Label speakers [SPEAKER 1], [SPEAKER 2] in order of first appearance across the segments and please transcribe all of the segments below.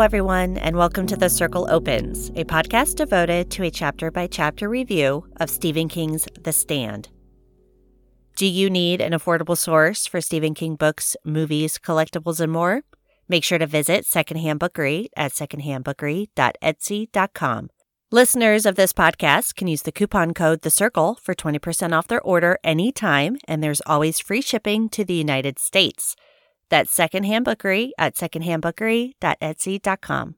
[SPEAKER 1] Everyone, and welcome to The Circle Opens, a podcast devoted to a chapter by chapter review of Stephen King's The Stand. Do you need an affordable source for Stephen King books, movies, collectibles, and more? Make sure to visit Secondhand Bookery at secondhandbookery.etsy.com. Listeners of this podcast can use the coupon code The Circle for 20% off their order anytime, and there's always free shipping to the United States. That's Secondhand Bookery at secondhandbookery.etsy.com.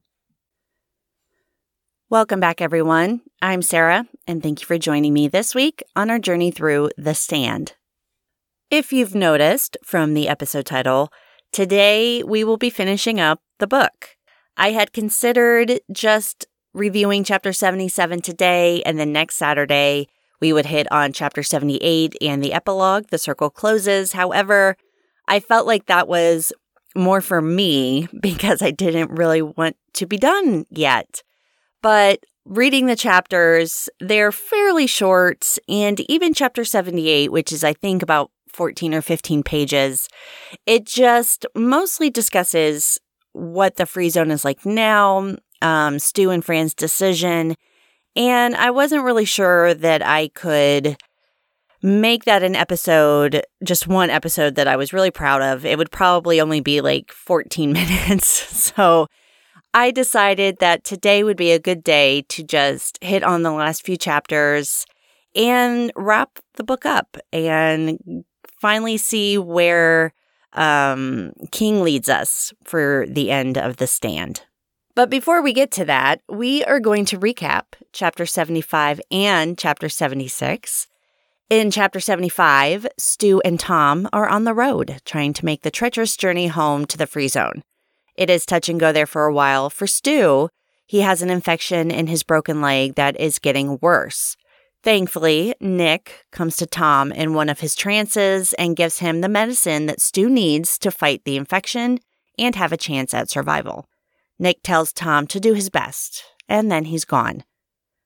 [SPEAKER 1] Welcome back, everyone. I'm Sarah, and thank you for joining me this week on our journey through The Stand. If you've noticed from the episode title, today we will be finishing up the book. I had considered just reviewing chapter 77 today, and then next Saturday we would hit on chapter 78 and the epilogue, The Circle Closes. However, I felt like that was more for me because I didn't really want to be done yet. But reading the chapters, they're fairly short. And even chapter 78, which is, I think, about 14 or 15 pages, it just mostly discusses what the free zone is like now, um, Stu and Fran's decision. And I wasn't really sure that I could make that an episode, just one episode that I was really proud of, it would probably only be like 14 minutes. So I decided that today would be a good day to just hit on the last few chapters and wrap the book up and finally see where um, King leads us for the end of the stand. But before we get to that, we are going to recap chapter 75 and chapter 76 in chapter 75, Stu and Tom are on the road trying to make the treacherous journey home to the free zone. It is touch and go there for a while. For Stu, he has an infection in his broken leg that is getting worse. Thankfully, Nick comes to Tom in one of his trances and gives him the medicine that Stu needs to fight the infection and have a chance at survival. Nick tells Tom to do his best, and then he's gone.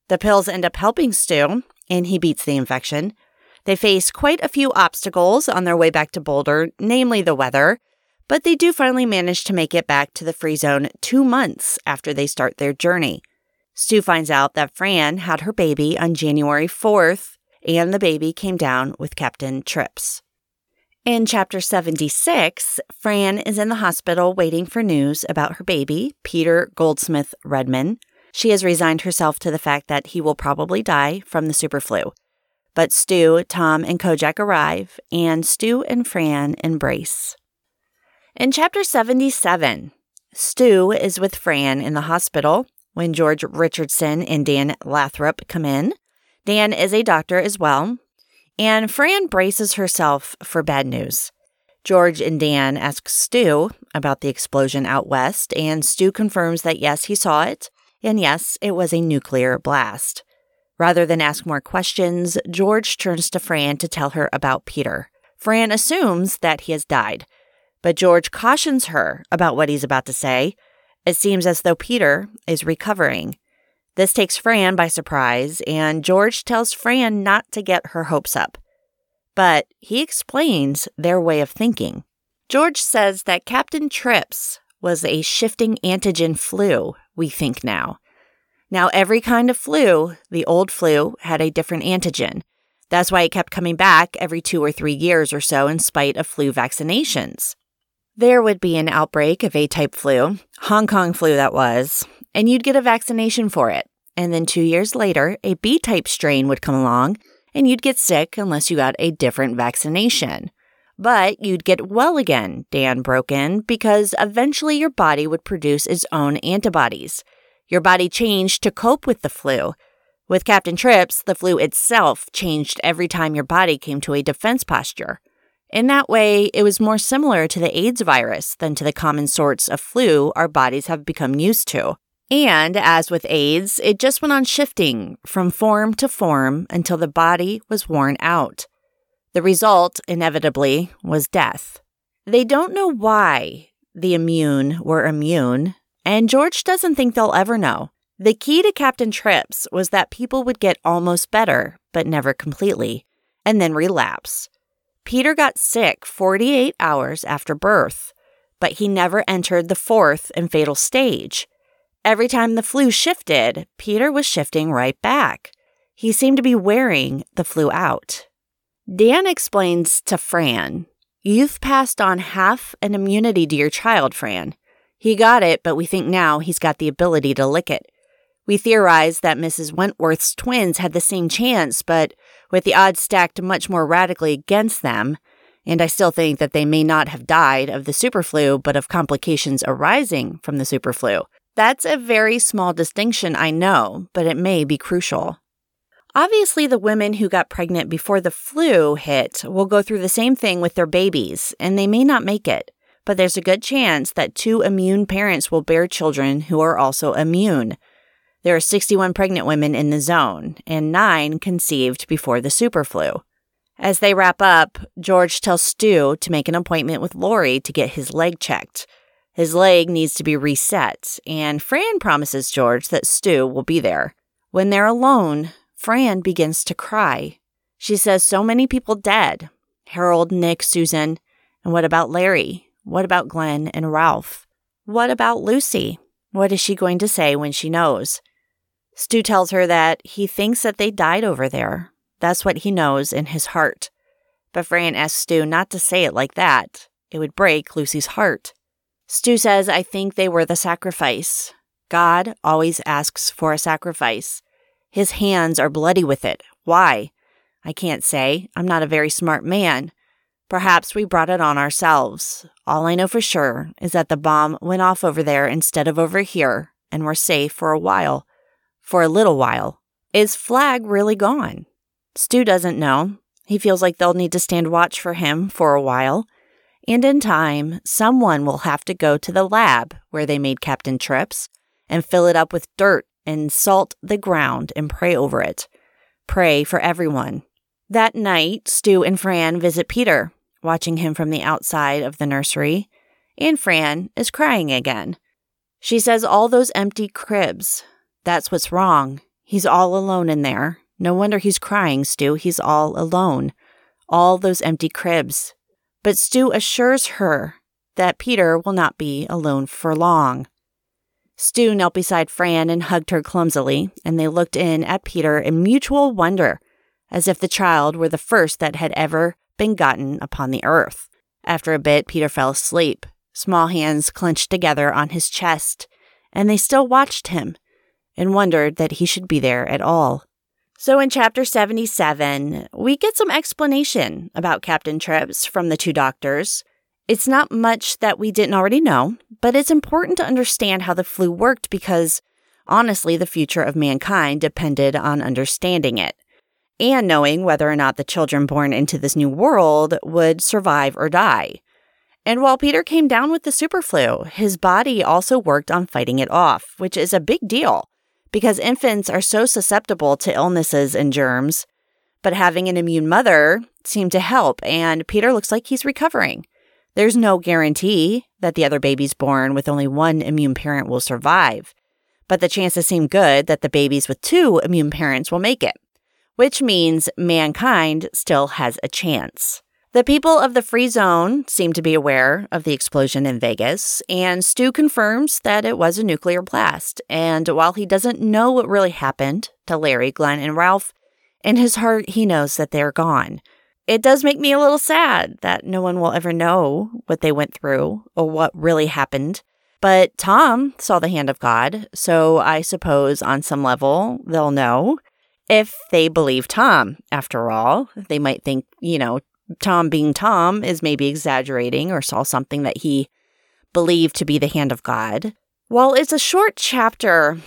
[SPEAKER 1] The pills end up helping Stu, and he beats the infection, they face quite a few obstacles on their way back to Boulder, namely the weather, but they do finally manage to make it back to the free zone two months after they start their journey. Stu finds out that Fran had her baby on January 4th, and the baby came down with Captain Trips. In chapter 76, Fran is in the hospital waiting for news about her baby, Peter Goldsmith Redman. She has resigned herself to the fact that he will probably die from the superflu. But Stu, Tom, and Kojak arrive, and Stu and Fran embrace. In chapter 77, Stu is with Fran in the hospital when George Richardson and Dan Lathrop come in. Dan is a doctor as well, and Fran braces herself for bad news. George and Dan ask Stu about the explosion out west, and Stu confirms that yes, he saw it, and yes, it was a nuclear blast. Rather than ask more questions, George turns to Fran to tell her about Peter. Fran assumes that he has died, but George cautions her about what he's about to say. It seems as though Peter is recovering. This takes Fran by surprise, and George tells Fran not to get her hopes up. But he explains their way of thinking. George says that Captain Trips was a shifting antigen flu, we think now. Now, every kind of flu, the old flu, had a different antigen. That's why it kept coming back every two or three years or so, in spite of flu vaccinations. There would be an outbreak of A type flu, Hong Kong flu that was, and you'd get a vaccination for it. And then two years later, a B type strain would come along, and you'd get sick unless you got a different vaccination. But you'd get well again, Dan broke in, because eventually your body would produce its own antibodies. Your body changed to cope with the flu. With Captain Trips, the flu itself changed every time your body came to a defense posture. In that way, it was more similar to the AIDS virus than to the common sorts of flu our bodies have become used to. And as with AIDS, it just went on shifting from form to form until the body was worn out. The result, inevitably, was death. They don't know why the immune were immune, and George doesn't think they'll ever know. The key to Captain Trips was that people would get almost better, but never completely, and then relapse. Peter got sick 48 hours after birth, but he never entered the fourth and fatal stage. Every time the flu shifted, Peter was shifting right back. He seemed to be wearing the flu out. Dan explains to Fran, You've passed on half an immunity to your child, Fran. He got it, but we think now he's got the ability to lick it. We theorize that Mrs. Wentworth's twins had the same chance, but with the odds stacked much more radically against them, and I still think that they may not have died of the superflu, but of complications arising from the superflu. That's a very small distinction, I know, but it may be crucial. Obviously, the women who got pregnant before the flu hit will go through the same thing with their babies, and they may not make it. But there's a good chance that two immune parents will bear children who are also immune. There are 61 pregnant women in the zone, and nine conceived before the superflu. As they wrap up, George tells Stu to make an appointment with Lori to get his leg checked. His leg needs to be reset, and Fran promises George that Stu will be there. When they're alone, Fran begins to cry. She says so many people dead Harold, Nick, Susan. And what about Larry? What about Glenn and Ralph? What about Lucy? What is she going to say when she knows? Stu tells her that he thinks that they died over there, that's what he knows in his heart. But Fran asks Stu not to say it like that. It would break Lucy's heart. Stu says, I think they were the sacrifice. God always asks for a sacrifice. His hands are bloody with it. Why? I can't say. I'm not a very smart man. Perhaps we brought it on ourselves. All I know for sure is that the bomb went off over there instead of over here, and we're safe for a while. For a little while. Is Flag really gone? Stu doesn't know. He feels like they'll need to stand watch for him for a while. And in time, someone will have to go to the lab where they made Captain Trips and fill it up with dirt and salt the ground and pray over it. Pray for everyone. That night, Stu and Fran visit Peter, watching him from the outside of the nursery, and Fran is crying again. She says all those empty cribs. That's what's wrong. He's all alone in there, no wonder he's crying, Stu. He's all alone. All those empty cribs. But Stu assures her that Peter will not be alone for long. Stu knelt beside Fran and hugged her clumsily, and they looked in at Peter in mutual wonder, as if the child were the first that had ever been gotten upon the earth. After a bit, Peter fell asleep, small hands clenched together on his chest, and they still watched him and wondered that he should be there at all. So, in chapter 77, we get some explanation about Captain Trips from the two doctors. It's not much that we didn't already know, but it's important to understand how the flu worked because, honestly, the future of mankind depended on understanding it and knowing whether or not the children born into this new world would survive or die. And while Peter came down with the superflu, his body also worked on fighting it off, which is a big deal because infants are so susceptible to illnesses and germs. But having an immune mother seemed to help, and Peter looks like he's recovering. There's no guarantee that the other babies born with only one immune parent will survive, but the chances seem good that the babies with two immune parents will make it, which means mankind still has a chance. The people of the free zone seem to be aware of the explosion in Vegas, and Stu confirms that it was a nuclear blast. And while he doesn't know what really happened to Larry, Glenn, and Ralph, in his heart, he knows that they're gone. It does make me a little sad that no one will ever know what they went through or what really happened. But Tom saw the hand of God, so I suppose on some level they'll know. If they believe Tom, after all, they might think, you know, Tom being Tom is maybe exaggerating or saw something that he believed to be the hand of God. While it's a short chapter,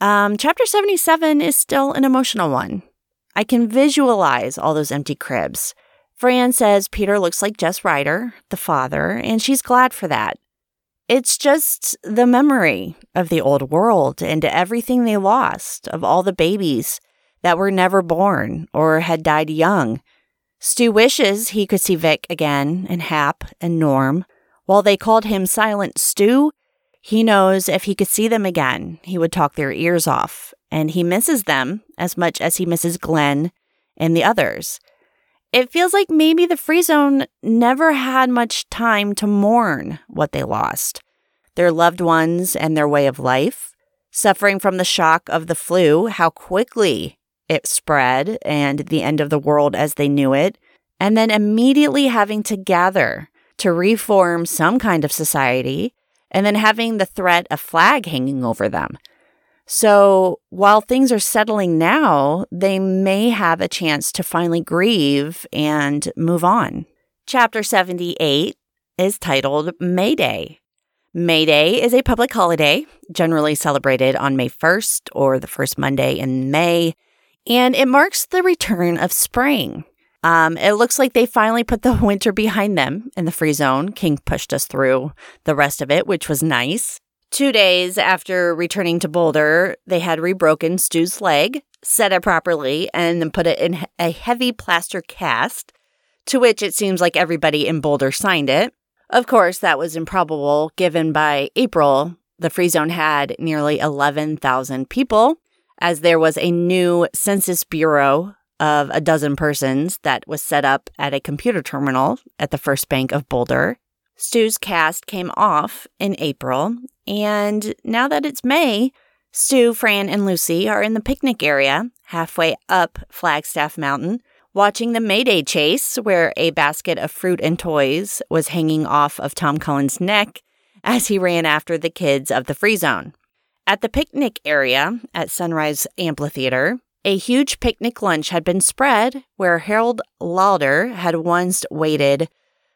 [SPEAKER 1] um, chapter 77 is still an emotional one. I can visualize all those empty cribs. Fran says Peter looks like Jess Rider, the father, and she's glad for that. It's just the memory of the old world and everything they lost, of all the babies that were never born or had died young Stu wishes he could see Vic again and Hap and Norm. While they called him Silent Stu, he knows if he could see them again, he would talk their ears off, and he misses them as much as he misses Glenn and the others. it feels like maybe the free zone never had much time to mourn what they lost their loved ones and their way of life, suffering from the shock of the flu, how quickly it spread and the end of the world as they knew it, and then immediately having to gather to reform some kind of society, and then having the threat of flag hanging over them. So while things are settling now, they may have a chance to finally grieve and move on. Chapter 78 is titled May Day. May Day is a public holiday, generally celebrated on May 1st or the first Monday in May, and it marks the return of spring. Um, it looks like they finally put the winter behind them in the free zone. King pushed us through the rest of it, which was nice. Two days after returning to Boulder, they had rebroken Stu's leg, set it properly, and then put it in a heavy plaster cast, to which it seems like everybody in Boulder signed it. Of course, that was improbable, given by April, the free zone had nearly 11,000 people, as there was a new Census Bureau of a dozen persons that was set up at a computer terminal at the First Bank of Boulder. Stu's cast came off in April, and now that it's May, Stu, Fran, and Lucy are in the picnic area halfway up Flagstaff Mountain, watching the Mayday chase, where a basket of fruit and toys was hanging off of Tom Cullen's neck as he ran after the kids of the free zone. At the picnic area at Sunrise Amphitheater, a huge picnic lunch had been spread where Harold Lauder had once waited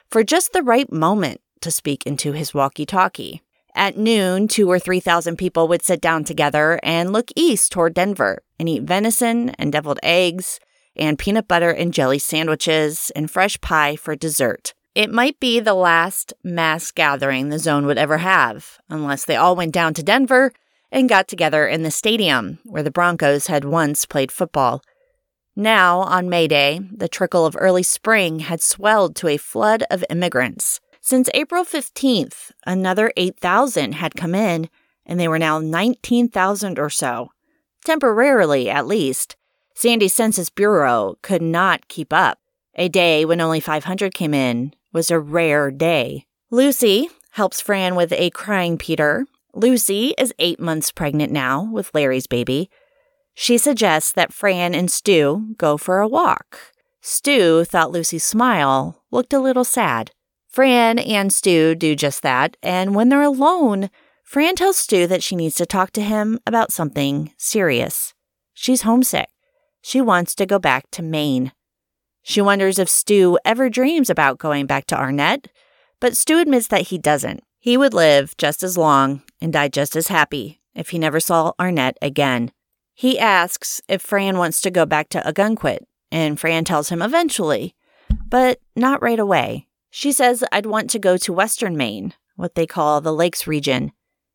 [SPEAKER 1] for just the right moment to speak into his walkie talkie. At noon, two or three thousand people would sit down together and look east toward Denver and eat venison and deviled eggs and peanut butter and jelly sandwiches and fresh pie for dessert. It might be the last mass gathering the zone would ever have, unless they all went down to Denver and got together in the stadium where the Broncos had once played football. Now, on May Day, the trickle of early spring had swelled to a flood of immigrants. Since April 15th, another 8,000 had come in, and they were now 19,000 or so. Temporarily, at least. Sandy's Census Bureau could not keep up. A day when only 500 came in was a rare day. Lucy helps Fran with a crying Peter. Lucy is eight months pregnant now with Larry's baby. She suggests that Fran and Stu go for a walk. Stu thought Lucy's smile looked a little sad. Fran and Stu do just that, and when they're alone, Fran tells Stu that she needs to talk to him about something serious. She's homesick. She wants to go back to Maine. She wonders if Stu ever dreams about going back to Arnett, but Stu admits that he doesn't. He would live just as long and die just as happy if he never saw Arnett again. He asks if Fran wants to go back to Ogunquit, and Fran tells him eventually, but not right away. She says, I'd want to go to Western Maine, what they call the Lakes region.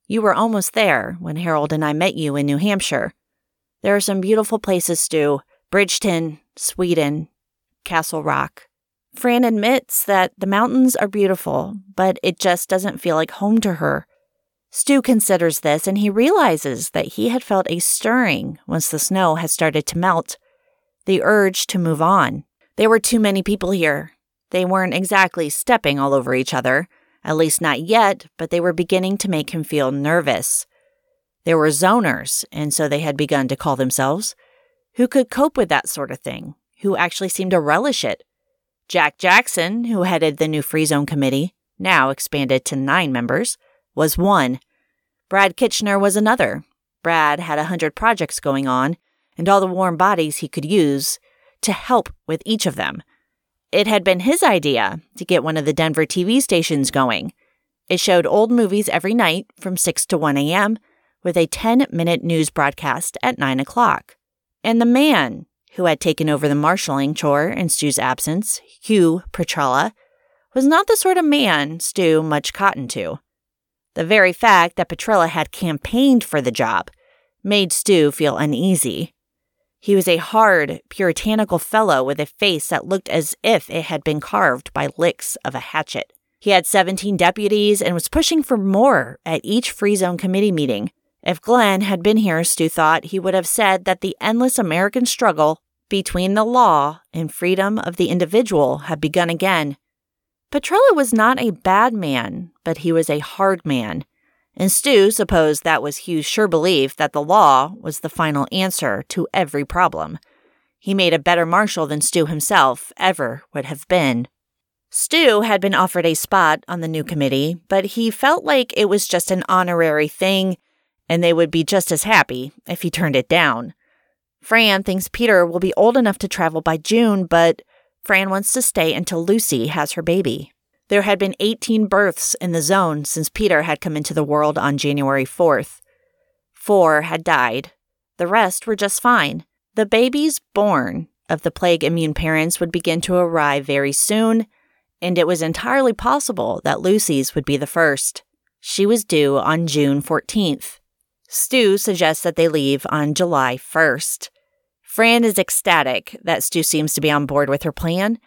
[SPEAKER 1] You were almost there when Harold and I met you in New Hampshire. There are some beautiful places, Stu Bridgeton, Sweden, Castle Rock. Fran admits that the mountains are beautiful, but it just doesn't feel like home to her. Stu considers this and he realizes that he had felt a stirring once the snow had started to melt. The urge to move on. There were too many people here. They weren't exactly stepping all over each other, at least not yet, but they were beginning to make him feel nervous. There were zoners, and so they had begun to call themselves, who could cope with that sort of thing, who actually seemed to relish it. Jack Jackson, who headed the new Free Zone Committee, now expanded to nine members, was one. Brad Kitchener was another. Brad had a hundred projects going on, and all the warm bodies he could use to help with each of them. It had been his idea to get one of the Denver TV stations going. It showed old movies every night from 6 to 1 a.m with a 10 minute news broadcast at 9 o'clock. And the man who had taken over the marshaling chore in Stu's absence, Hugh Petrella, was not the sort of man Stu much cotton to. The very fact that Petrella had campaigned for the job made Stu feel uneasy. He was a hard, puritanical fellow with a face that looked as if it had been carved by licks of a hatchet. He had 17 deputies and was pushing for more at each Free Zone Committee meeting, if Glenn had been here, Stu thought, he would have said that the endless American struggle between the law and freedom of the individual had begun again. Petrella was not a bad man, but he was a hard man. And Stu supposed that was Hugh's sure belief that the law was the final answer to every problem. He made a better marshal than Stu himself ever would have been. Stu had been offered a spot on the new committee, but he felt like it was just an honorary thing, and they would be just as happy if he turned it down. Fran thinks Peter will be old enough to travel by June, but Fran wants to stay until Lucy has her baby. There had been 18 births in the zone since Peter had come into the world on January 4th. Four had died. The rest were just fine. The babies born of the plague immune parents would begin to arrive very soon, and it was entirely possible that Lucy's would be the first. She was due on June 14th. Stu suggests that they leave on July 1st. Fran is ecstatic that Stu seems to be on board with her plan.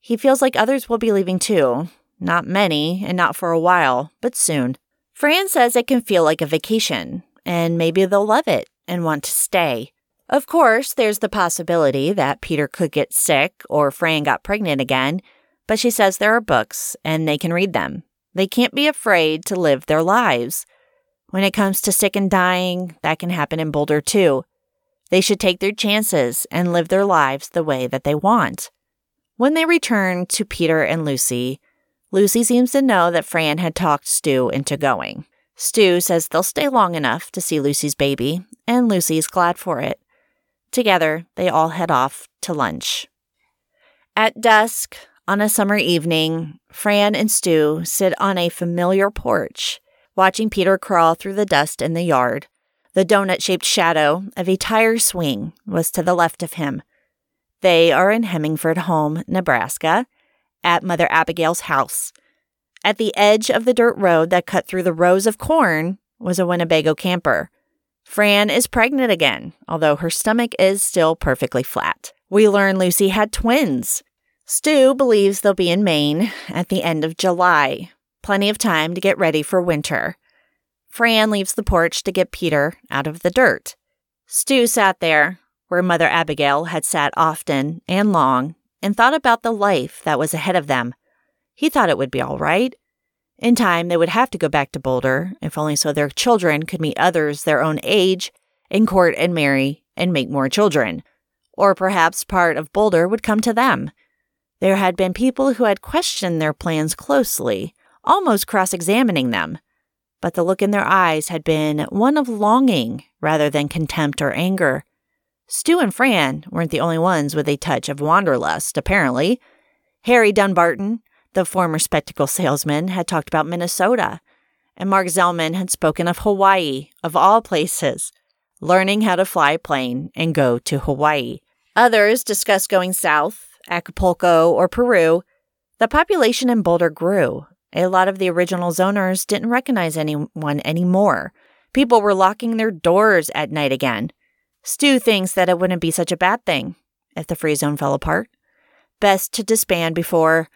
[SPEAKER 1] He feels like others will be leaving too, not many, and not for a while, but soon. Fran says it can feel like a vacation, and maybe they'll love it and want to stay. Of course, there's the possibility that Peter could get sick or Fran got pregnant again, but she says there are books and they can read them. They can't be afraid to live their lives. When it comes to sick and dying, that can happen in Boulder too. They should take their chances and live their lives the way that they want. When they return to Peter and Lucy, Lucy seems to know that Fran had talked Stu into going. Stu says they'll stay long enough to see Lucy's baby, and Lucy's glad for it. Together, they all head off to lunch. At dusk, on a summer evening, Fran and Stu sit on a familiar porch, watching Peter crawl through the dust in the yard. The donut shaped shadow of a tire swing was to the left of him. They are in Hemingford Home, Nebraska, at Mother Abigail's house. At the edge of the dirt road that cut through the rows of corn was a Winnebago camper. Fran is pregnant again, although her stomach is still perfectly flat. We learn Lucy had twins. Stu believes they'll be in Maine at the end of July, plenty of time to get ready for winter. Fran leaves the porch to get Peter out of the dirt. Stu sat there, where Mother Abigail had sat often and long and thought about the life that was ahead of them. He thought it would be all right. In time, they would have to go back to Boulder, if only so their children could meet others their own age and court and marry and make more children. Or perhaps part of Boulder would come to them. There had been people who had questioned their plans closely, almost cross examining them. But the look in their eyes had been one of longing rather than contempt or anger. Stu and Fran weren't the only ones with a touch of wanderlust, apparently. Harry Dunbarton, the former spectacle salesman, had talked about Minnesota, and Mark Zellman had spoken of Hawaii, of all places, learning how to fly a plane and go to Hawaii. Others discussed going south, Acapulco, or Peru. The population in Boulder grew. A lot of the original zoners didn't recognize anyone anymore. People were locking their doors at night again. Stu thinks that it wouldn't be such a bad thing if the free zone fell apart. Best to disband before.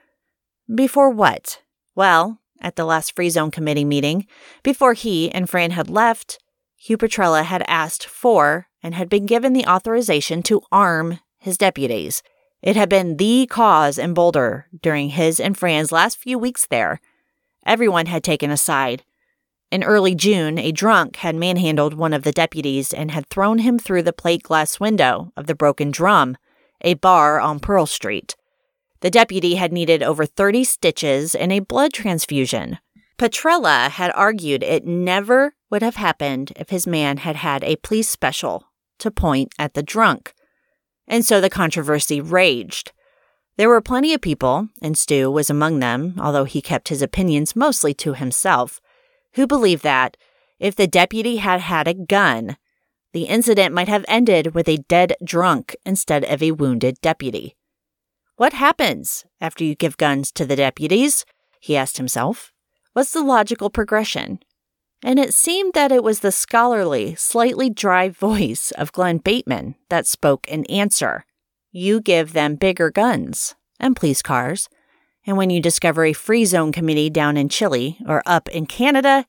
[SPEAKER 1] Before what? Well, at the last free zone committee meeting, before he and Fran had left, Hugh Petrella had asked for and had been given the authorization to arm his deputies. It had been the cause in Boulder during his and Fran's last few weeks there. Everyone had taken a side, in early June, a drunk had manhandled one of the deputies and had thrown him through the plate glass window of the Broken Drum, a bar on Pearl Street. The deputy had needed over 30 stitches and a blood transfusion. Petrella had argued it never would have happened if his man had had a police special to point at the drunk. And so the controversy raged. There were plenty of people, and Stu was among them, although he kept his opinions mostly to himself, who believed that if the deputy had had a gun, the incident might have ended with a dead drunk instead of a wounded deputy. What happens after you give guns to the deputies? He asked himself. What's the logical progression? And it seemed that it was the scholarly, slightly dry voice of Glenn Bateman that spoke in answer. You give them bigger guns and police cars and when you discover a free zone committee down in Chile or up in Canada,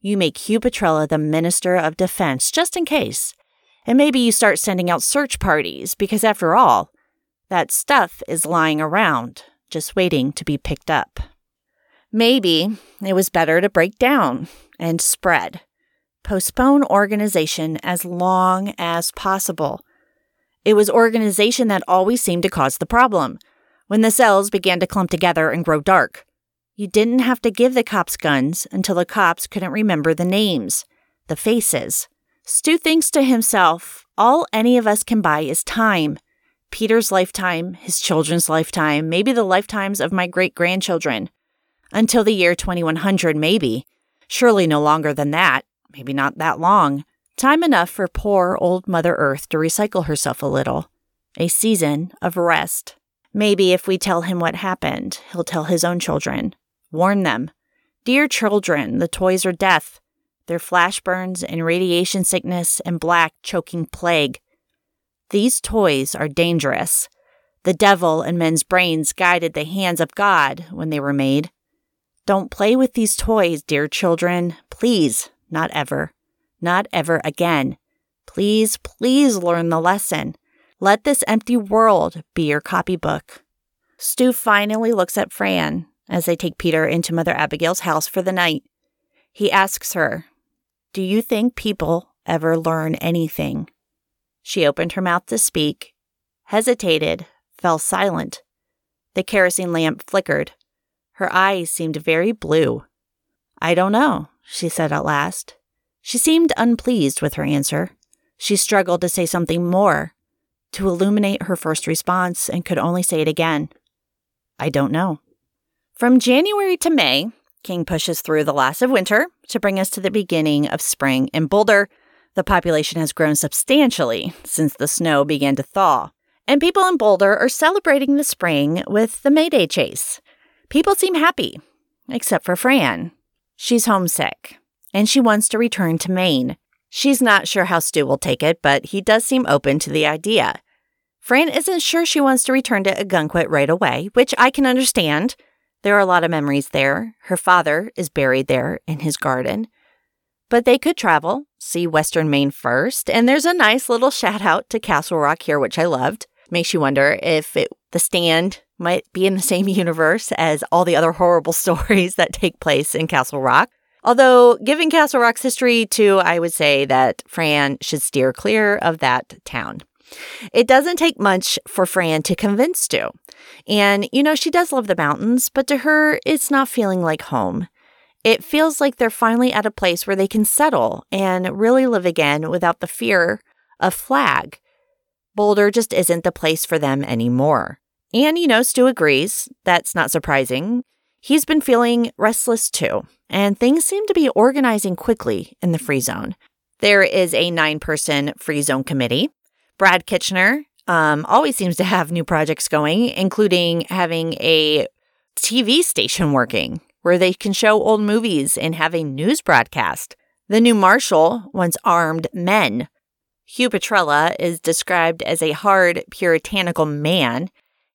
[SPEAKER 1] you make Hugh Petrella the Minister of Defense just in case. And maybe you start sending out search parties because, after all, that stuff is lying around, just waiting to be picked up. Maybe it was better to break down and spread. Postpone organization as long as possible. It was organization that always seemed to cause the problem. When the cells began to clump together and grow dark, you didn't have to give the cops guns until the cops couldn't remember the names, the faces. Stu thinks to himself, all any of us can buy is time. Peter's lifetime, his children's lifetime, maybe the lifetimes of my great grandchildren until the year 2100, maybe. Surely no longer than that, maybe not that long. Time enough for poor old Mother Earth to recycle herself a little. A season of rest. Maybe if we tell him what happened, he'll tell his own children. Warn them. Dear children, the toys are death. They're flash burns and radiation sickness and black choking plague. These toys are dangerous. The devil and men's brains guided the hands of God when they were made. Don't play with these toys, dear children. Please, not ever. Not ever again. Please, please learn the lesson. Let this empty world be your copybook. Stu finally looks at Fran as they take Peter into Mother Abigail's house for the night. He asks her, Do you think people ever learn anything? She opened her mouth to speak, hesitated, fell silent. The kerosene lamp flickered. Her eyes seemed very blue. I don't know, she said at last. She seemed unpleased with her answer. She struggled to say something more, to illuminate her first response, and could only say it again. I don't know. From January to May, King pushes through the last of winter to bring us to the beginning of spring in Boulder. The population has grown substantially since the snow began to thaw, and people in Boulder are celebrating the spring with the May Day chase. People seem happy, except for Fran. She's homesick, and she wants to return to Maine. She's not sure how Stu will take it, but he does seem open to the idea. Fran isn't sure she wants to return to Ogunquit right away, which I can understand. There are a lot of memories there. Her father is buried there in his garden. But they could travel, see Western Maine first, and there's a nice little shout out to Castle Rock here, which I loved. Makes you wonder if it, the stand might be in the same universe as all the other horrible stories that take place in Castle Rock. Although, given Castle Rock's history, too, I would say that Fran should steer clear of that town. It doesn't take much for Fran to convince Stu. And, you know, she does love the mountains, but to her, it's not feeling like home. It feels like they're finally at a place where they can settle and really live again without the fear of flag. Boulder just isn't the place for them anymore. And, you know, Stu agrees. That's not surprising. He's been feeling restless too, and things seem to be organizing quickly in the free zone. There is a nine person free zone committee. Brad Kitchener um, always seems to have new projects going, including having a TV station working where they can show old movies and have a news broadcast. The new marshal wants armed men. Hugh Petrella is described as a hard, puritanical man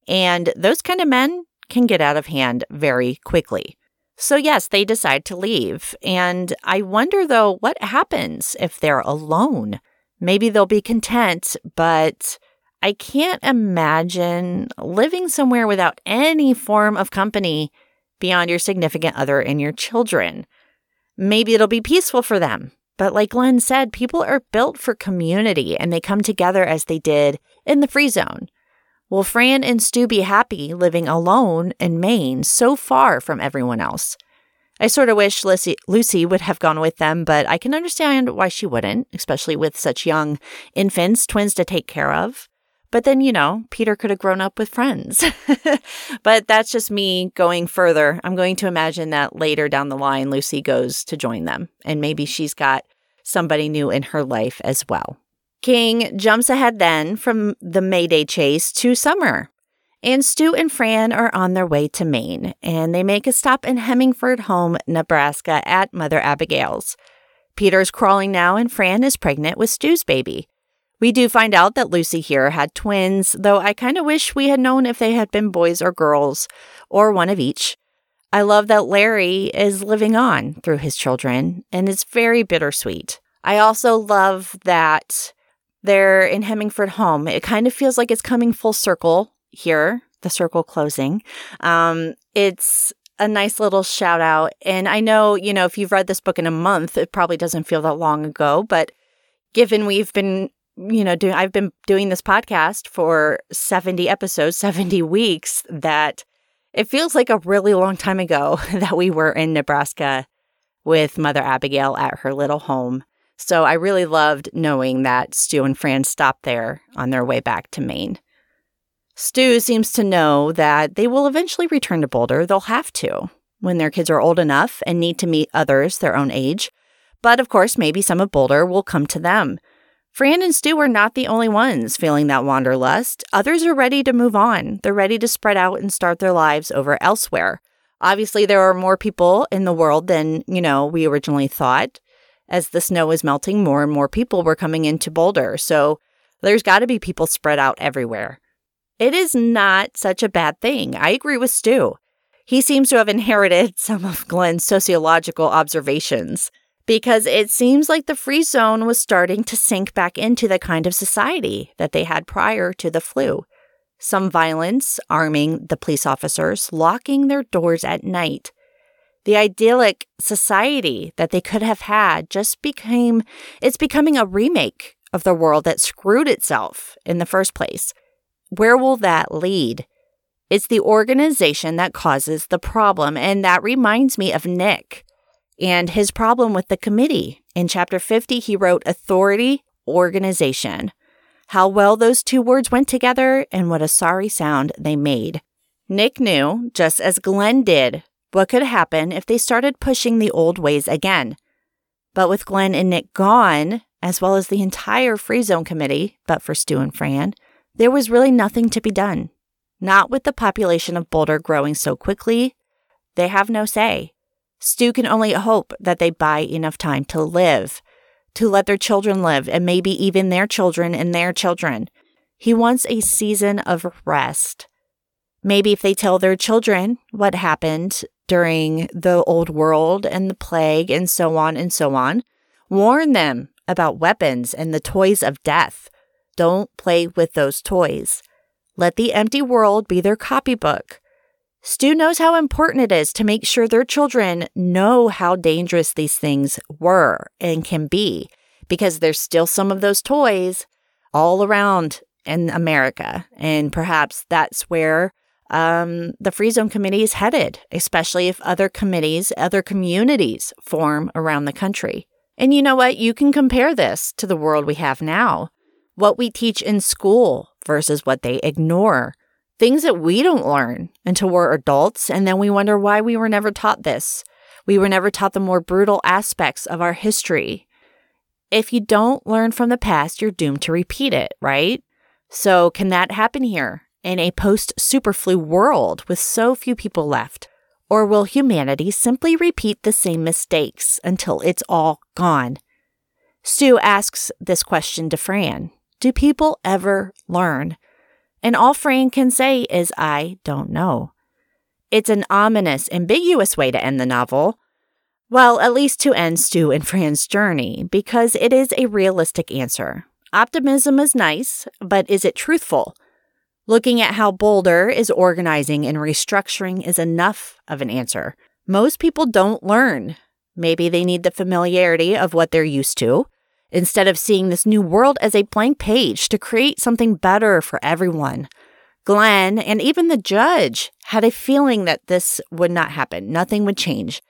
[SPEAKER 1] and those kind of men can get out of hand very quickly. So, yes, they decide to leave. And I wonder, though, what happens if they're alone? Maybe they'll be content, but I can't imagine living somewhere without any form of company beyond your significant other and your children. Maybe it'll be peaceful for them. But like Glenn said, people are built for community and they come together as they did in the free zone. Will Fran and Stu be happy living alone in Maine, so far from everyone else? I sort of wish Lucy, Lucy would have gone with them, but I can understand why she wouldn't, especially with such young infants, twins to take care of. But then, you know, Peter could have grown up with friends. but that's just me going further. I'm going to imagine that later down the line, Lucy goes to join them, and maybe she's got somebody new in her life as well. King jumps ahead then from the May Day chase to summer. And Stu and Fran are on their way to Maine, and they make a stop in Hemingford Home, Nebraska at Mother Abigail's. Peter's crawling now, and Fran is pregnant with Stu's baby. We do find out that Lucy here had twins, though I kind of wish we had known if they had been boys or girls, or one of each. I love that Larry is living on through his children, and it's very bittersweet. I also love that They're in Hemingford home. It kind of feels like it's coming full circle here, the circle closing. Um, it's a nice little shout out. And I know, you know, if you've read this book in a month, it probably doesn't feel that long ago. But given we've been, you know, doing, I've been doing this podcast for 70 episodes, 70 weeks, that it feels like a really long time ago that we were in Nebraska with Mother Abigail at her little home. So I really loved knowing that Stu and Fran stopped there on their way back to Maine. Stu seems to know that they will eventually return to Boulder. They'll have to when their kids are old enough and need to meet others their own age. But of course, maybe some of Boulder will come to them. Fran and Stu are not the only ones feeling that wanderlust. Others are ready to move on. They're ready to spread out and start their lives over elsewhere. Obviously, there are more people in the world than, you know, we originally thought. As the snow is melting, more and more people were coming into Boulder. So there's got to be people spread out everywhere. It is not such a bad thing. I agree with Stu. He seems to have inherited some of Glenn's sociological observations because it seems like the free zone was starting to sink back into the kind of society that they had prior to the flu. Some violence, arming the police officers, locking their doors at night. The idyllic society that they could have had just became, it's becoming a remake of the world that screwed itself in the first place. Where will that lead? It's the organization that causes the problem. And that reminds me of Nick and his problem with the committee. In chapter 50, he wrote authority, organization. How well those two words went together and what a sorry sound they made. Nick knew, just as Glenn did, what could happen if they started pushing the old ways again. But with Glenn and Nick gone, as well as the entire Free Zone Committee, but for Stu and Fran, there was really nothing to be done. Not with the population of Boulder growing so quickly. They have no say. Stu can only hope that they buy enough time to live, to let their children live, and maybe even their children and their children. He wants a season of rest. Maybe if they tell their children what happened during the old world and the plague and so on and so on, warn them about weapons and the toys of death don't play with those toys. Let the empty world be their copybook. Stu knows how important it is to make sure their children know how dangerous these things were and can be, because there's still some of those toys all around in America. And perhaps that's where um, the Free Zone Committee is headed, especially if other committees, other communities form around the country. And you know what? You can compare this to the world we have now what we teach in school versus what they ignore. Things that we don't learn until we're adults, and then we wonder why we were never taught this. We were never taught the more brutal aspects of our history. If you don't learn from the past, you're doomed to repeat it, right? So, can that happen here in a post superflu world with so few people left? Or will humanity simply repeat the same mistakes until it's all gone? Stu asks this question to Fran. Do people ever learn? And all Fran can say is, I don't know. It's an ominous, ambiguous way to end the novel. Well, at least to end Stu and Fran's journey, because it is a realistic answer. Optimism is nice, but is it truthful? Looking at how Boulder is organizing and restructuring is enough of an answer. Most people don't learn. Maybe they need the familiarity of what they're used to instead of seeing this new world as a blank page to create something better for everyone. Glenn and even the judge had a feeling that this would not happen, nothing would change.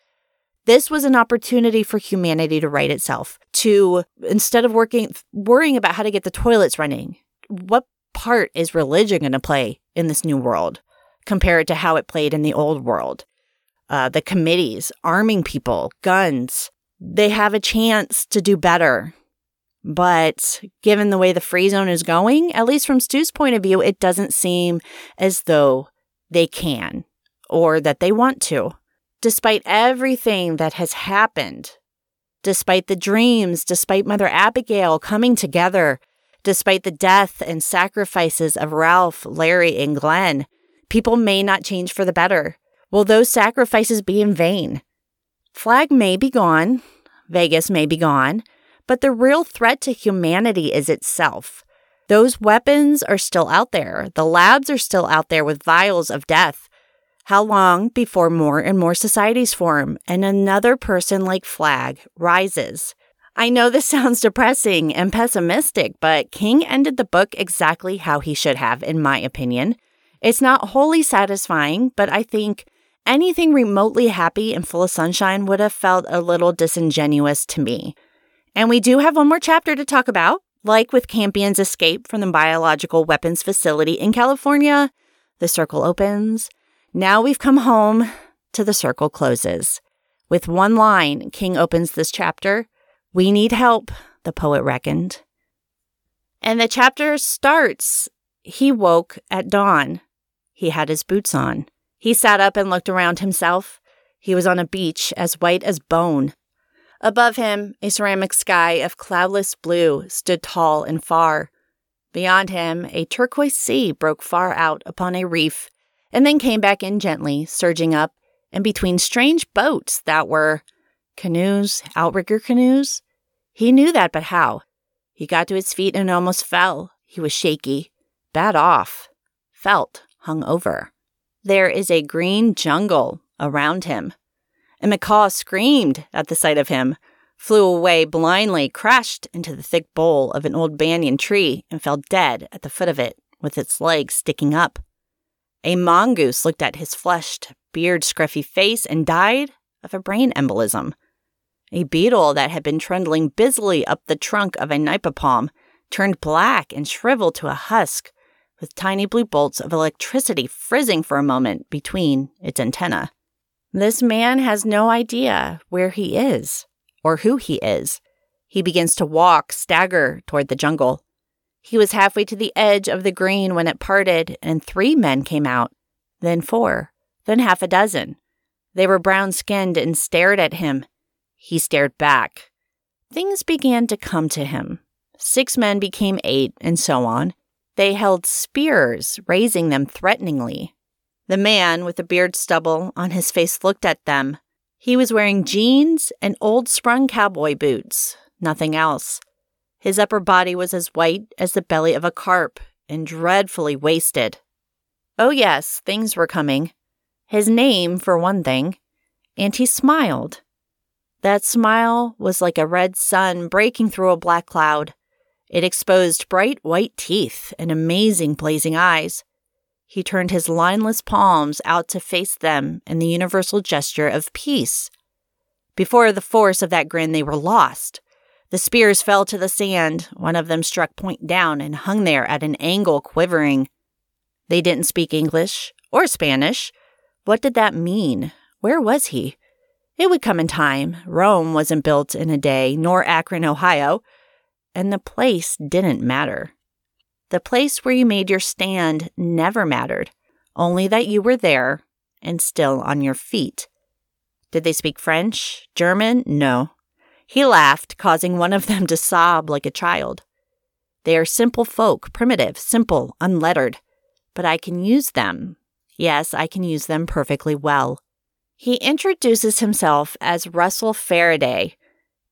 [SPEAKER 1] This was an opportunity for humanity to right itself, to instead of working worrying about how to get the toilets running, what part is religion going to play in this new world compared to how it played in the old world? Uh, the committees, arming people, guns, they have a chance to do better but given the way the free zone is going, at least from Stu's point of view, it doesn't seem as though they can or that they want to. Despite everything that has happened, despite the dreams, despite Mother Abigail coming together, despite the death and sacrifices of Ralph, Larry, and Glenn, people may not change for the better. Will those sacrifices be in vain? Flagg may be gone, Vegas may be gone, but the real threat to humanity is itself. Those weapons are still out there. The labs are still out there with vials of death. How long before more and more societies form and another person like Flag rises? I know this sounds depressing and pessimistic, but King ended the book exactly how he should have, in my opinion. It's not wholly satisfying, but I think anything remotely happy and full of sunshine would have felt a little disingenuous to me. And we do have one more chapter to talk about. Like with Campion's escape from the biological weapons facility in California, the circle opens. Now we've come home to the circle closes. With one line, King opens this chapter We need help, the poet reckoned. And the chapter starts. He woke at dawn. He had his boots on. He sat up and looked around himself. He was on a beach as white as bone. Above him, a ceramic sky of cloudless blue stood tall and far. Beyond him, a turquoise sea broke far out upon a reef and then came back in gently, surging up and between strange boats that were canoes, outrigger canoes. He knew that, but how? He got to his feet and almost fell. He was shaky, bad off, felt hung over. There is a green jungle around him. And macaw screamed at the sight of him, flew away blindly, crashed into the thick bole of an old banyan tree, and fell dead at the foot of it, with its legs sticking up. A mongoose looked at his flushed, beard scruffy face and died of a brain embolism. A beetle that had been trundling busily up the trunk of a nipa palm turned black and shriveled to a husk, with tiny blue bolts of electricity frizzing for a moment between its antennae. This man has no idea where he is or who he is. He begins to walk, stagger toward the jungle. He was halfway to the edge of the green when it parted, and three men came out, then four, then half a dozen. They were brown skinned and stared at him. He stared back. Things began to come to him. Six men became eight, and so on. They held spears, raising them threateningly. The man with the beard stubble on his face looked at them. He was wearing jeans and old sprung cowboy boots, nothing else. His upper body was as white as the belly of a carp and dreadfully wasted. Oh, yes, things were coming. His name, for one thing. And he smiled. That smile was like a red sun breaking through a black cloud. It exposed bright white teeth and amazing blazing eyes. He turned his lineless palms out to face them in the universal gesture of peace. Before the force of that grin, they were lost. The spears fell to the sand. One of them struck point down and hung there at an angle, quivering. They didn't speak English or Spanish. What did that mean? Where was he? It would come in time. Rome wasn't built in a day, nor Akron, Ohio and the place didn't matter. The place where you made your stand never mattered, only that you were there and still on your feet. Did they speak French? German? No. He laughed, causing one of them to sob like a child. They are simple folk, primitive, simple, unlettered, but I can use them. Yes, I can use them perfectly well. He introduces himself as Russell Faraday,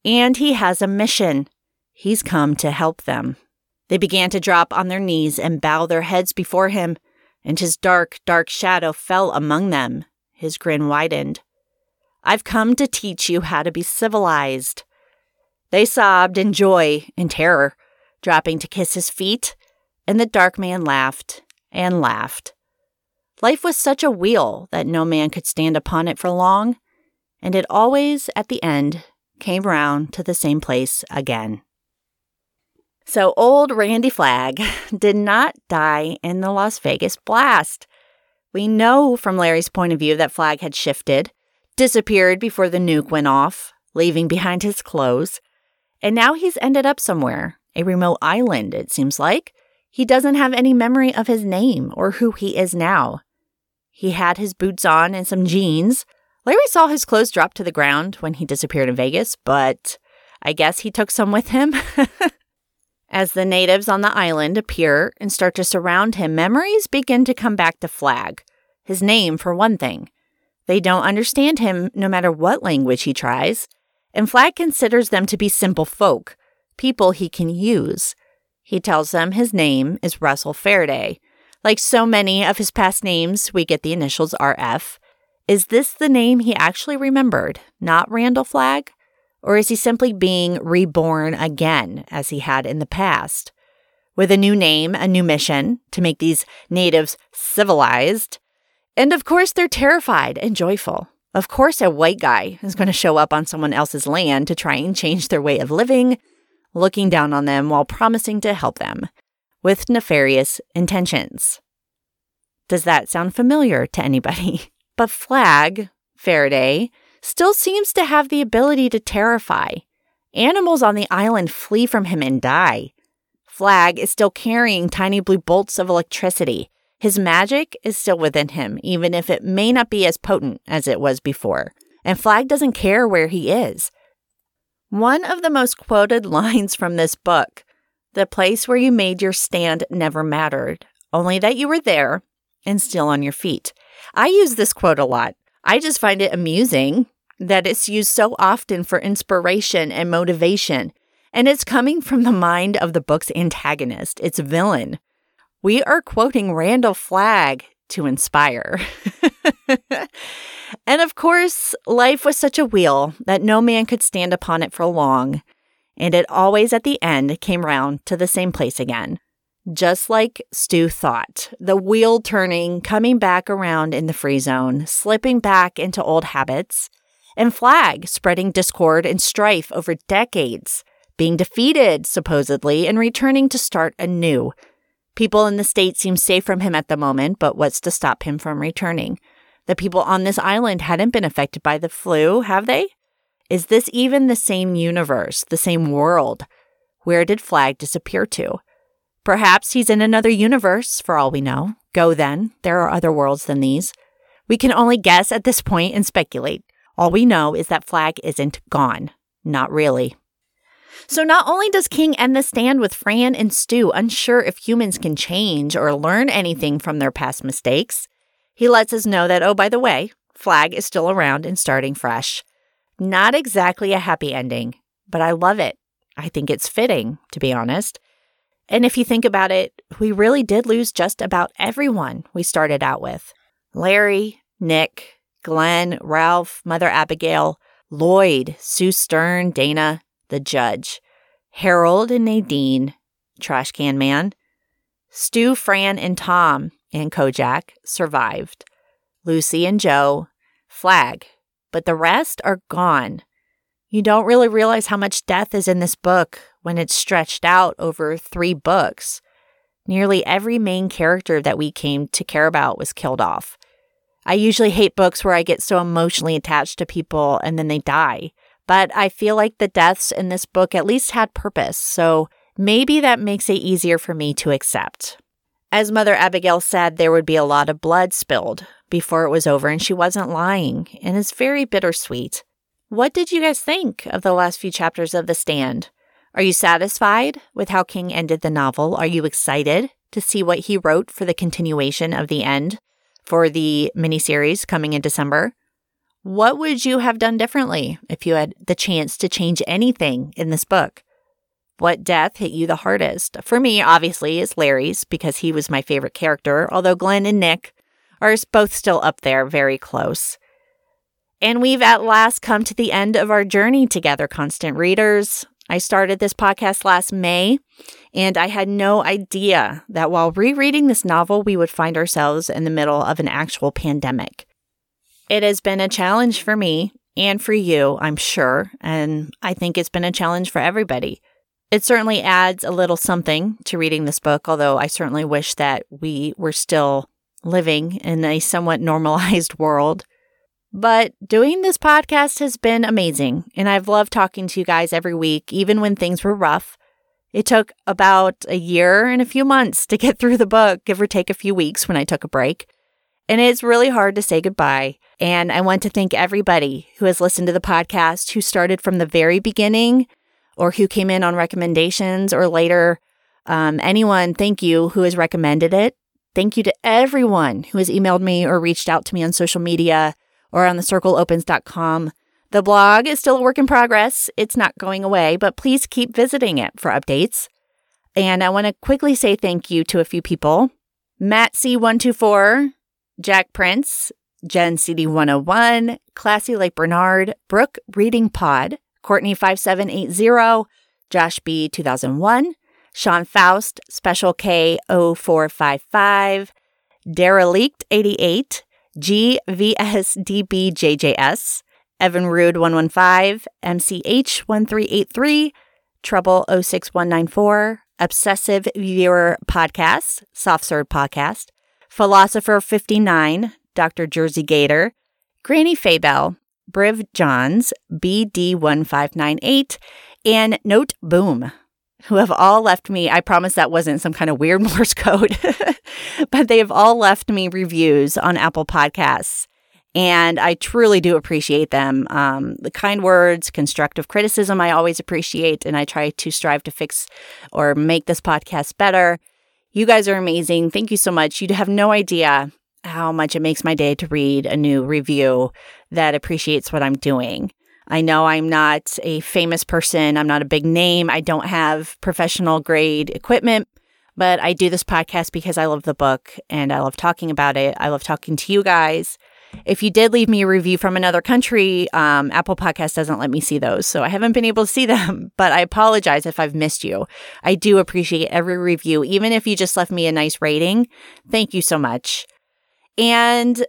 [SPEAKER 1] and he has a mission. He's come to help them. They began to drop on their knees and bow their heads before him, and his dark, dark shadow fell among them. His grin widened. I've come to teach you how to be civilized. They sobbed in joy and terror, dropping to kiss his feet, and the dark man laughed and laughed. Life was such a wheel that no man could stand upon it for long, and it always, at the end, came round to the same place again. So old Randy Flagg did not die in the Las Vegas blast. We know from Larry's point of view that Flagg had shifted, disappeared before the nuke went off, leaving behind his clothes, and now he's ended up somewhere, a remote island, it seems like. He doesn't have any memory of his name or who he is now. He had his boots on and some jeans. Larry saw his clothes drop to the ground when he disappeared in Vegas, but I guess he took some with him. As the natives on the island appear and start to surround him, memories begin to come back to Flagg. His name, for one thing. They don't understand him no matter what language he tries, and Flagg considers them to be simple folk, people he can use. He tells them his name is Russell Faraday. Like so many of his past names, we get the initials RF. Is this the name he actually remembered, not Randall Flagg? Or is he simply being reborn again, as he had in the past? With a new name, a new mission to make these natives civilized. And of course, they're terrified and joyful. Of course, a white guy is going to show up on someone else's land to try and change their way of living, looking down on them while promising to help them with nefarious intentions. Does that sound familiar to anybody? But Flagg, Faraday, still seems to have the ability to terrify. Animals on the island flee from him and die. Flagg is still carrying tiny blue bolts of electricity. His magic is still within him, even if it may not be as potent as it was before. And Flagg doesn't care where he is. One of the most quoted lines from this book the place where you made your stand never mattered, only that you were there and still on your feet. I use this quote a lot. I just find it amusing that it's used so often for inspiration and motivation. And it's coming from the mind of the book's antagonist, its villain. We are quoting Randall Flagg to inspire. and of course, life was such a wheel that no man could stand upon it for long and it always at the end came round to the same place again. Just like Stu thought, the wheel turning, coming back around in the free zone, slipping back into old habits, and Flagg spreading discord and strife over decades, being defeated, supposedly, and returning to start anew. People in the state seem safe from him at the moment, but what's to stop him from returning? The people on this island hadn't been affected by the flu, have they? Is this even the same universe, the same world? Where did Flagg disappear to? Perhaps he's in another universe, for all we know. Go then, there are other worlds than these. We can only guess at this point and speculate. All we know is that Flagg isn't gone. Not really. So, not only does King end the stand with Fran and Stu unsure if humans can change or learn anything from their past mistakes, he lets us know that, oh, by the way, Flagg is still around and starting fresh. Not exactly a happy ending, but I love it. I think it's fitting, to be honest. And if you think about it, we really did lose just about everyone we started out with Larry, Nick, Glenn, Ralph, Mother Abigail, Lloyd, Sue Stern, Dana, the judge, Harold and Nadine, Trash Can Man, Stu, Fran, and Tom and Kojak survived. Lucy and Joe, Flagg, but the rest are gone. You don't really realize how much death is in this book when it's stretched out over three books. Nearly every main character that we came to care about was killed off. I usually hate books where I get so emotionally attached to people and then they die, but I feel like the deaths in this book at least had purpose, so maybe that makes it easier for me to accept. As Mother Abigail said, there would be a lot of blood spilled, before it was over, and she wasn't lying, and it's very bittersweet. What did you guys think of the last few chapters of The Stand? Are you satisfied with how King ended the novel? Are you excited to see what he wrote for the continuation of the end for the miniseries coming in December? What would you have done differently if you had the chance to change anything in this book? What death hit you the hardest? For me, obviously, is Larry's because he was my favorite character, although Glenn and Nick are both still up there, very close. And we've at last come to the end of our journey together, constant readers. I started this podcast last May, and I had no idea that while rereading this novel, we would find ourselves in the middle of an actual pandemic. It has been a challenge for me and for you, I'm sure, and I think it's been a challenge for everybody. It certainly adds a little something to reading this book, although I certainly wish that we were still living in a somewhat normalized world. But doing this podcast has been amazing, and I've loved talking to you guys every week, even when things were rough. It took about a year and a few months to get through the book, give or take a few weeks when I took a break. And it's really hard to say goodbye. And I want to thank everybody who has listened to the podcast, who started from the very beginning, or who came in on recommendations, or later. Um, anyone, thank you who has recommended it. Thank you to everyone who has emailed me or reached out to me on social media or on the circleopens.com The blog is still a work in progress. It's not going away, but please keep visiting it for updates. And I want to quickly say thank you to a few people Matt C124, Jack Prince, Jen CD101, Classy Lake Bernard, Brooke Reading Pod, Courtney 5780, Josh B 2001, Sean Faust, Special K 0455, Derelict 88, GVSDBJJS, Evan Rude 115, MCH 1383, Trouble 06194, Obsessive Viewer Podcast, Soft Serve Podcast, Philosopher 59, Dr. Jersey Gator, Granny Faybell, Briv Johns, BD1598, and Note Boom, who have all left me. I promise that wasn't some kind of weird Morse code, but they have all left me reviews on Apple Podcasts. And I truly do appreciate them. Um, the kind words, constructive criticism, I always appreciate. And I try to strive to fix or make this podcast better. You guys are amazing. Thank you so much. You have no idea how much it makes my day to read a new review that appreciates what I'm doing. I know I'm not a famous person. I'm not a big name. I don't have professional grade equipment, but I do this podcast because I love the book and I love talking about it. I love talking to you guys. If you did leave me a review from another country, um, Apple Podcast doesn't let me see those. So I haven't been able to see them, but I apologize if I've missed you. I do appreciate every review, even if you just left me a nice rating. Thank you so much. And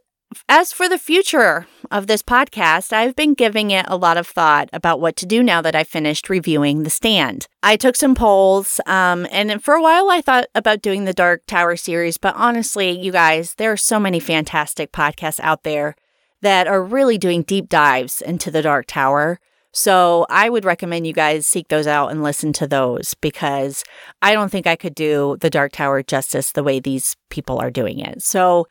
[SPEAKER 1] as for the future of this podcast, I've been giving it a lot of thought about what to do now that I've finished reviewing The Stand. I took some polls, um, and for a while I thought about doing the Dark Tower series, but honestly, you guys, there are so many fantastic podcasts out there that are really doing deep dives into the Dark Tower. So I would recommend you guys seek those out and listen to those because I don't think I could do the Dark Tower justice the way these people are doing it. So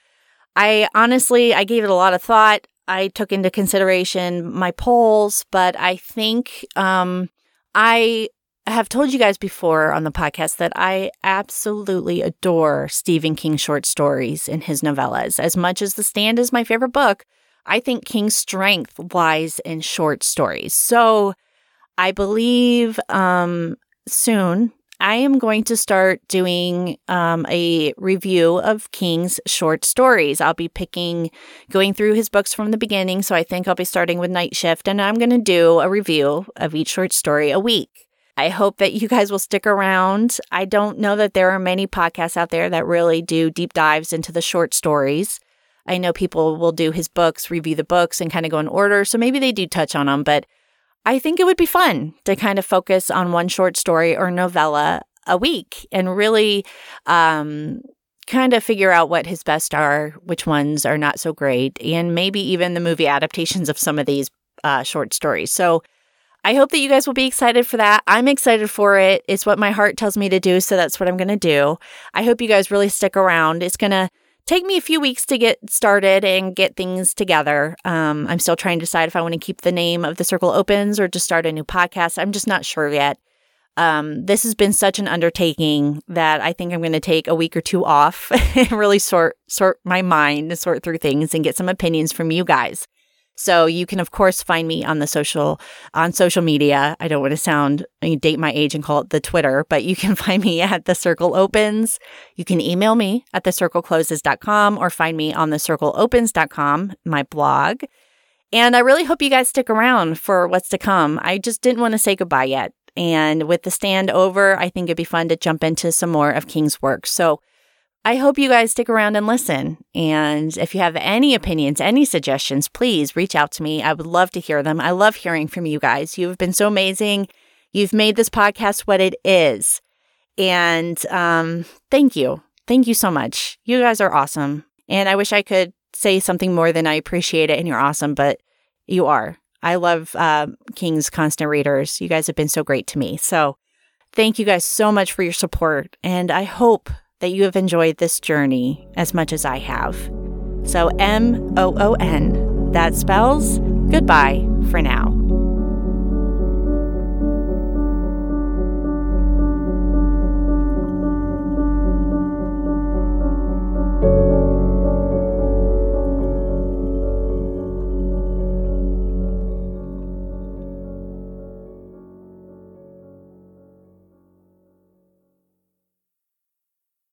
[SPEAKER 1] I honestly, I gave it a lot of thought. I took into consideration my polls, but I think um, I have told you guys before on the podcast that I absolutely adore Stephen King short stories in his novellas. As much as The Stand is my favorite book, I think King's strength lies in short stories. So I believe um, soon I am going to start doing um, a review of King's short stories. I'll be picking, going through his books from the beginning. So I think I'll be starting with Night Shift, and I'm going to do a review of each short story a week. I hope that you guys will stick around. I don't know that there are many podcasts out there that really do deep dives into the short stories. I know people will do his books, review the books, and kind of go in order. So maybe they do touch on them, but I think it would be fun to kind of focus on one short story or novella a week and really um, kind of figure out what his best are, which ones are not so great, and maybe even the movie adaptations of some of these uh, short stories. So I hope that you guys will be excited for that. I'm excited for it. It's what my heart tells me to do, so that's what I'm going to do. I hope you guys really stick around. It's going to take me a few weeks to get started and get things together. Um, I'm still trying to decide if I want to keep the name of the Circle Opens or just start a new podcast. I'm just not sure yet. Um, this has been such an undertaking that I think I'm going to take a week or two off and really sort sort my mind and sort through things and get some opinions from you guys. So you can of course find me on the social on social media. I don't want to sound I date my age and call it the Twitter, but you can find me at the Circle Opens. You can email me at thecirclecloses.com or find me on the circleopens.com, my blog. And I really hope you guys stick around for what's to come. I just didn't want to say goodbye yet. And with the stand over, I think it'd be fun to jump into some more of King's work. So I hope you guys stick around and listen. And if you have any opinions, any suggestions, please reach out to me. I would love to hear them. I love hearing from you guys. You've been so amazing. You've made this podcast what it is. And um, thank you. Thank you so much. You guys are awesome. And I wish I could say something more than I appreciate it and you're awesome, but you are. I love uh, King's constant readers. You guys have been so great to me. So thank you guys so much for your support. And I hope that you have enjoyed this journey as much as I have. So, M O O N, that spells goodbye for now.